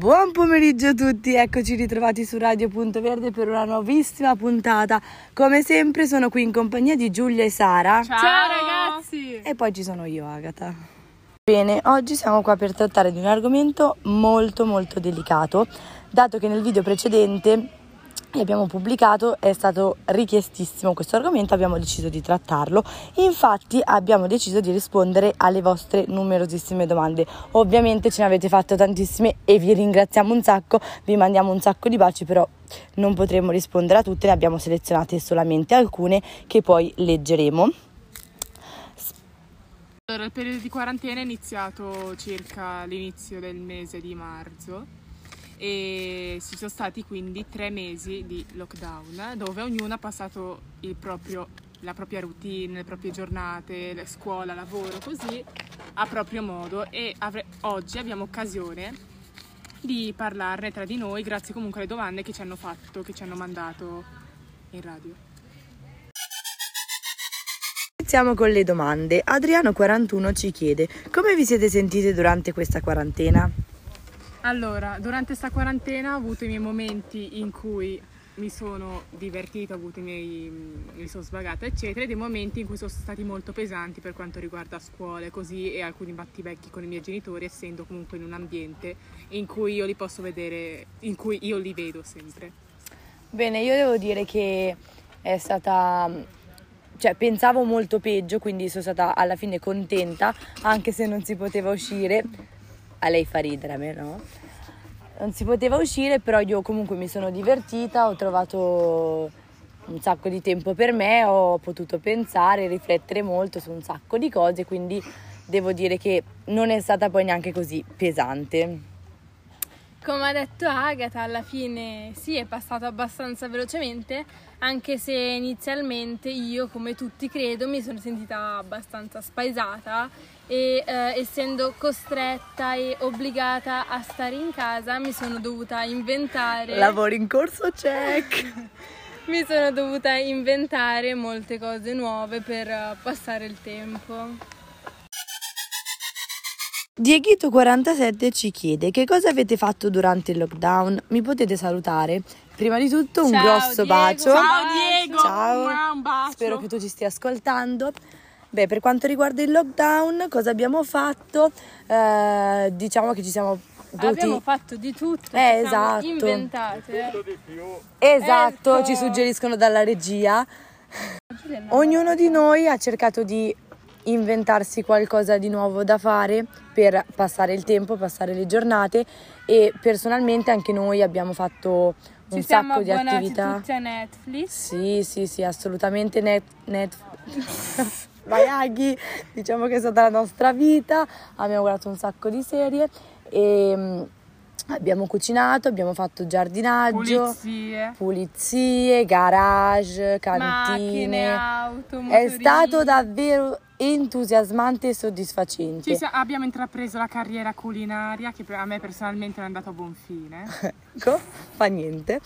Buon pomeriggio a tutti, eccoci ritrovati su Radio Punto Verde per una nuovissima puntata. Come sempre sono qui in compagnia di Giulia e Sara. Ciao, Ciao ragazzi! E poi ci sono io, Agata. Bene, oggi siamo qua per trattare di un argomento molto molto delicato, dato che nel video precedente che abbiamo pubblicato è stato richiestissimo questo argomento, abbiamo deciso di trattarlo. Infatti abbiamo deciso di rispondere alle vostre numerosissime domande. Ovviamente ce ne avete fatte tantissime e vi ringraziamo un sacco, vi mandiamo un sacco di baci, però non potremo rispondere a tutte, ne abbiamo selezionate solamente alcune che poi leggeremo. Allora, il periodo di quarantena è iniziato circa l'inizio del mese di marzo e ci sono stati quindi tre mesi di lockdown dove ognuno ha passato proprio, la propria routine, le proprie giornate, la scuola, lavoro, così a proprio modo e avre- oggi abbiamo occasione di parlarne tra di noi grazie comunque alle domande che ci hanno fatto, che ci hanno mandato in radio. Iniziamo con le domande. Adriano41 ci chiede: Come vi siete sentite durante questa quarantena? Allora, durante questa quarantena ho avuto i miei momenti in cui mi sono divertita, ho avuto i miei, mi sono svagata, eccetera, e dei momenti in cui sono stati molto pesanti per quanto riguarda scuole, così, e alcuni battibecchi con i miei genitori, essendo comunque in un ambiente in cui io li posso vedere, in cui io li vedo sempre. Bene, io devo dire che è stata cioè pensavo molto peggio, quindi sono stata alla fine contenta, anche se non si poteva uscire a lei fa ridere, a me no. Non si poteva uscire, però io comunque mi sono divertita, ho trovato un sacco di tempo per me, ho potuto pensare, riflettere molto su un sacco di cose, quindi devo dire che non è stata poi neanche così pesante. Come ha detto Agatha, alla fine sì, è passato abbastanza velocemente, anche se inizialmente io, come tutti credo, mi sono sentita abbastanza spaesata e eh, essendo costretta e obbligata a stare in casa mi sono dovuta inventare... Lavoro in corso, check! mi sono dovuta inventare molte cose nuove per uh, passare il tempo. Dieghito47 ci chiede che cosa avete fatto durante il lockdown. Mi potete salutare? Prima di tutto un Ciao, grosso Diego. bacio. Ciao Diego! Ciao. Un bacio. Spero che tu ci stia ascoltando. Beh, per quanto riguarda il lockdown, cosa abbiamo fatto? Eh, diciamo che ci siamo dovuti... Abbiamo fatto di tutto, eh, esatto. inventate. Esatto, Ecco. ci suggeriscono dalla regia. Ognuno di noi ha cercato di inventarsi qualcosa di nuovo da fare per passare il tempo, passare le giornate e personalmente anche noi abbiamo fatto un Ci sacco di attività. tutti a Netflix. Sì, sì, sì, assolutamente net, net... Vai Aghi, diciamo che è stata la nostra vita, abbiamo guardato un sacco di serie e mm, abbiamo cucinato, abbiamo fatto giardinaggio, Pulizie. pulizie, garage, cantine. Macchine, auto, È stato davvero entusiasmante e soddisfacente. Ci sia- abbiamo intrapreso la carriera culinaria che a me personalmente non è andata a buon fine. Ecco, fa niente.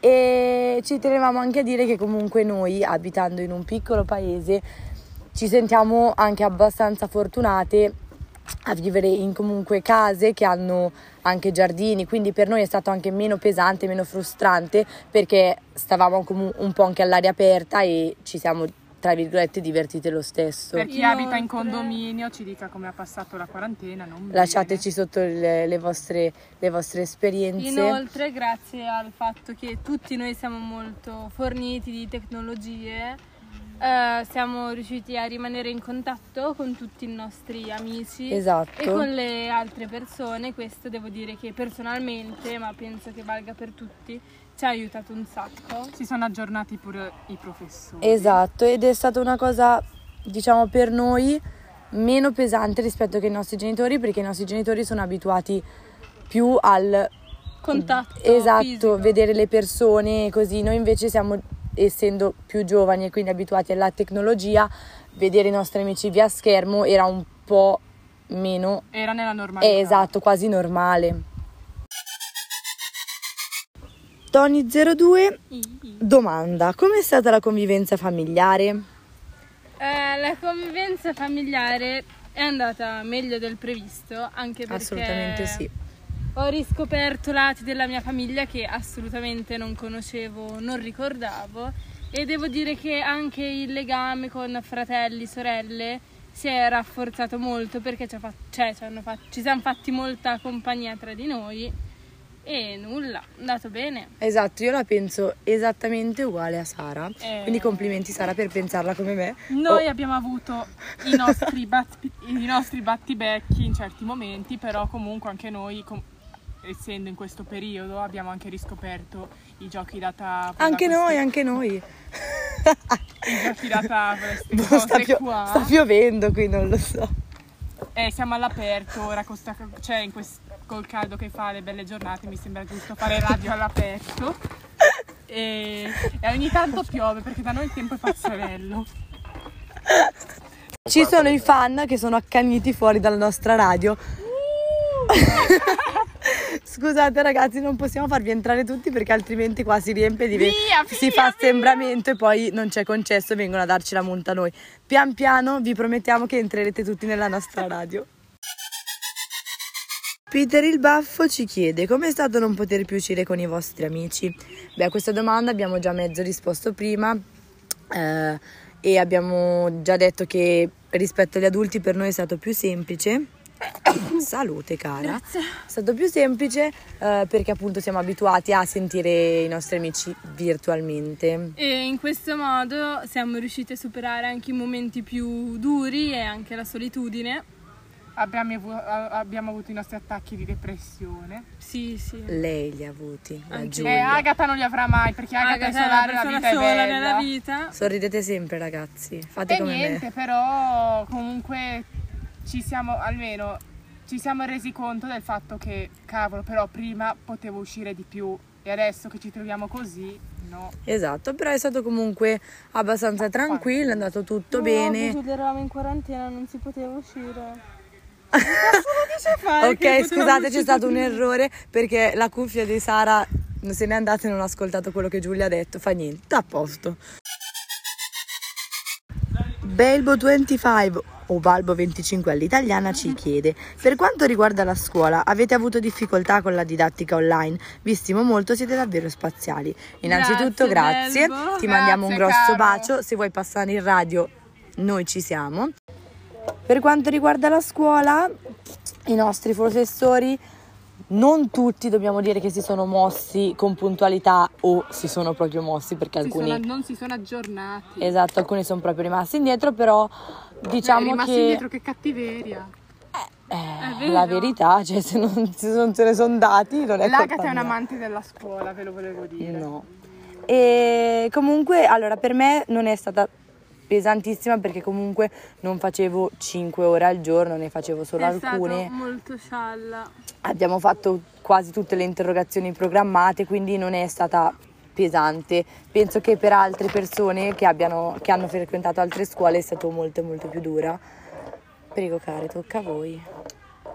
E ci tenevamo anche a dire che comunque noi, abitando in un piccolo paese, ci sentiamo anche abbastanza fortunate a vivere in comunque case che hanno anche giardini, quindi per noi è stato anche meno pesante, meno frustrante perché stavamo un po' anche all'aria aperta e ci siamo tra virgolette divertite lo stesso. Per chi Inoltre- abita in condominio ci dica come ha passato la quarantena. Non Lasciateci sotto le, le vostre, le vostre esperienze. Inoltre, grazie al fatto che tutti noi siamo molto forniti di tecnologie, eh, siamo riusciti a rimanere in contatto con tutti i nostri amici Esatto. e con le altre persone. Questo devo dire che personalmente, ma penso che valga per tutti, ci ha aiutato un sacco. Si sono aggiornati pure i professori. Esatto, ed è stata una cosa, diciamo, per noi meno pesante rispetto che i nostri genitori, perché i nostri genitori sono abituati più al Contatto esatto, fisico. vedere le persone così. Noi invece siamo, essendo più giovani e quindi abituati alla tecnologia, vedere i nostri amici via schermo era un po' meno, Era nella normalità. eh, esatto, quasi normale. Tony02 domanda: com'è stata la convivenza familiare? Eh, la convivenza familiare è andata meglio del previsto, anche perché Assolutamente sì. ho riscoperto lati della mia famiglia che assolutamente non conoscevo, non ricordavo e devo dire che anche il legame con fratelli, sorelle si è rafforzato molto perché ci, fa- cioè, ci hanno fa- ci siamo fatti molta compagnia tra di noi e nulla, è andato bene. Esatto, io la penso esattamente uguale a Sara. Eh. Quindi complimenti Sara per pensarla come me. Noi Oh, abbiamo avuto i nostri, bat- i nostri battibecchi in certi momenti, però comunque anche noi, com- essendo in questo periodo, abbiamo anche riscoperto i giochi da tavola. anche noi, anche noi. I giochi da tavola, Boh, sta, pio- sta piovendo qui, non lo so. Eh, siamo all'aperto, ora con sta- cioè in quest- col caldo che fa, le belle giornate, mi sembra giusto fare radio all'aperto. E, e ogni tanto piove perché da noi il tempo è pazzerello. Ci sono i fan che sono accaniti fuori dalla nostra radio. Scusate ragazzi, non possiamo farvi entrare tutti perché altrimenti qua si riempie di Via, si via, fa assembramento e poi non c'è concesso e vengono a darci la multa a noi. Pian piano vi promettiamo che entrerete tutti nella nostra radio. Peter il baffo ci chiede come è stato non poter più uscire con i vostri amici. Beh, a questa domanda abbiamo già mezzo risposto prima eh, e abbiamo già detto che rispetto agli adulti per noi è stato più semplice. Salute cara. È stato più semplice eh, perché appunto siamo abituati a sentire i nostri amici virtualmente. E in questo modo siamo riusciti a superare anche i momenti più duri e anche la solitudine. Abbiamo, avu- abbiamo avuto i nostri attacchi di depressione. Sì, sì. Lei li ha avuti, la Anche- Giulia. Agata non li avrà mai perché Agata, Agata è è una solare, la persona vita è sola bella. nella vita. Sorridete sempre ragazzi, fate E come niente, me. però comunque ci siamo almeno ci siamo resi conto del fatto che cavolo, però prima potevo uscire di più e adesso che ci troviamo così, no. Esatto, però è stato comunque abbastanza tranquillo, è andato tutto bene. Giulia eravamo in quarantena, non si poteva uscire. Ok, scusate, c'è stato un errore perché la cuffia di Sara non se n'è andata e non ha ascoltato quello che Giulia ha detto. Fa niente, a posto. Belbo25 o Balbo25 all'italiana ci chiede Per quanto riguarda la scuola, avete avuto difficoltà con la didattica online? Vi stimo molto, siete davvero spaziali Innanzitutto Grazie, grazie, Belbo. ti mandiamo un grosso caro. bacio Se vuoi passare in radio, noi ci siamo per quanto riguarda la scuola, i nostri professori, non tutti dobbiamo dire che si sono mossi con puntualità o si sono proprio mossi perché Si alcuni... sono- non si sono aggiornati. Esatto, alcuni sono proprio rimasti indietro, però diciamo Cioè, rimasti che indietro, che cattiveria. eh, vero. la verità, cioè se non, se non se ne sono dati non è L'Agata è un amante della scuola, ve lo volevo dire. No. E comunque, allora, per me non è stata pesantissima perché comunque non facevo 5 ore al giorno, ne facevo solo È alcune. stato molto scialla. Abbiamo fatto quasi tutte le interrogazioni programmate, quindi non è stata pesante. Penso che per altre persone che, abbiano, che hanno frequentato altre scuole è stato molto molto più dura. Prego care, tocca a voi.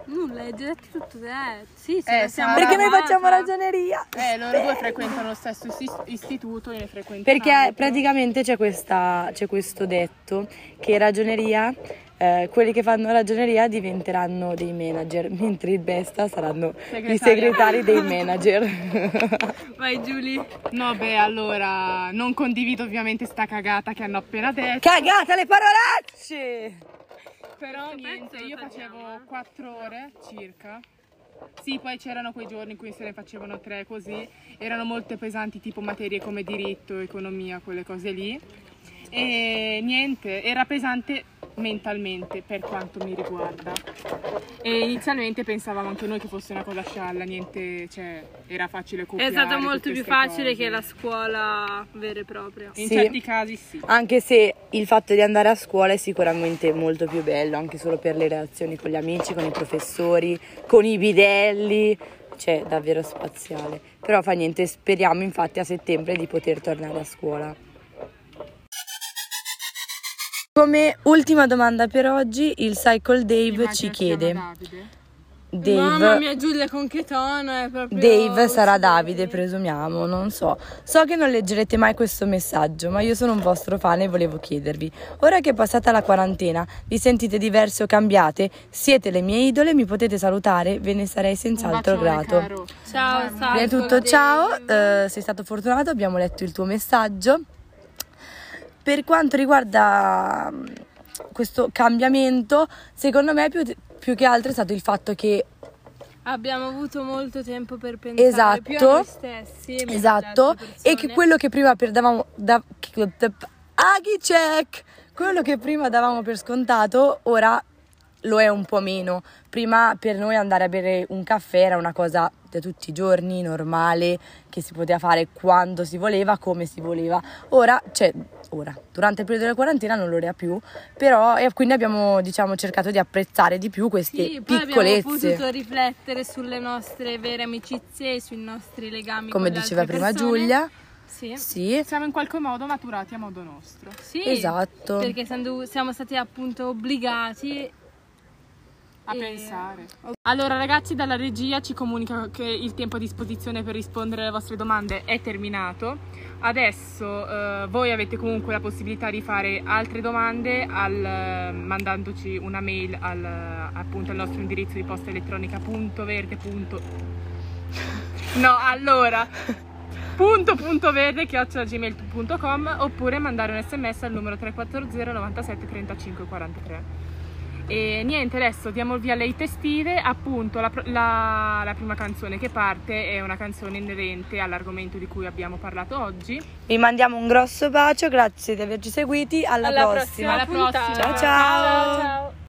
Nulla, hai già detto tutto te. Sì, ce Eh, siamo Perché noi facciamo ragioneria. Eh, loro due frequentano lo stesso isti- istituto e ne frequentano Perché altro. praticamente c'è, questa, c'è questo detto che ragioneria, eh, quelli che fanno ragioneria diventeranno dei manager, mentre il Besta saranno i Segretari. segretari dei manager. Vai Giulia. No, beh, allora non condivido ovviamente sta cagata che hanno appena detto. Cagata le parolacce! Però niente, io facevo eh. 4 ore circa. Sì, poi c'erano quei giorni in cui se ne facevano 3 così. Erano molto pesanti, tipo materie come diritto, economia, quelle cose lì. E niente, era pesante mentalmente per quanto mi riguarda. E inizialmente pensavamo anche noi che fosse una cosa scialla, niente, cioè era facile È copiare. stato molto più facile cose. che la scuola vera e propria. In Sì. certi casi sì. Anche se il fatto di andare a scuola è sicuramente molto più bello, anche solo per le relazioni con gli amici, con i professori, con i bidelli, cioè davvero spaziale. Però fa niente, speriamo infatti a settembre di poter tornare a scuola. Come ultima domanda per oggi, il Cycle Dave Immagino ci chiede. Dave. Mamma mia, Giulia, con che tono è proprio... Dave sarà. Davide, presumiamo, non so. So che non leggerete mai questo messaggio, ma io sono un vostro fan e volevo chiedervi. Ora che è passata la quarantena, vi sentite diverse o cambiate? Siete le mie idole, mi potete salutare? Ve ne sarei senz'altro grato. caro. Ciao, ciao. Prima di tutto, ciao, eh, sei stato fortunato, abbiamo letto il tuo messaggio. Per quanto riguarda mm, questo cambiamento, secondo me più, più che altro è stato il fatto che Abbiamo avuto molto tempo per pensare Esatto. più a noi stessi. e Esatto, e che quello che prima per davamo da, Aghi check! Quello che prima davamo per scontato, ora lo è un po' meno. Prima per noi andare a bere un caffè era una cosa da tutti i giorni, normale, che si poteva fare quando si voleva, come si voleva. Ora, cioè, ora, durante il periodo della quarantena non lo era più, però e quindi abbiamo, diciamo, cercato di apprezzare di più queste Sì, poi abbiamo piccolezze. potuto riflettere sulle nostre vere amicizie e sui nostri legami Come con le diceva altre prima persone. Giulia, Sì. sì, Siamo in qualche modo maturati a modo nostro. Sì, esatto. perché essendo- siamo stati appunto obbligati A E- pensare. Allora ragazzi dalla regia ci comunica che il tempo a disposizione per rispondere alle vostre domande è terminato. Adesso eh, voi avete comunque la possibilità di fare altre domande al, eh, mandandoci una mail al, eh, appunto al nostro indirizzo di posta elettronica punto verde punto- No, allora punto punto verde chiocciolagmail.com oppure mandare un sms al numero 340 97 35 43 e niente, adesso diamo il via alle estive. Appunto, la, la- la prima canzone che parte è una canzone inerente all'argomento di cui abbiamo parlato oggi. Vi mandiamo un grosso bacio, grazie di averci seguiti, alla, alla prossima. prossima, Alla prossima. Ciao, ciao. ciao, ciao.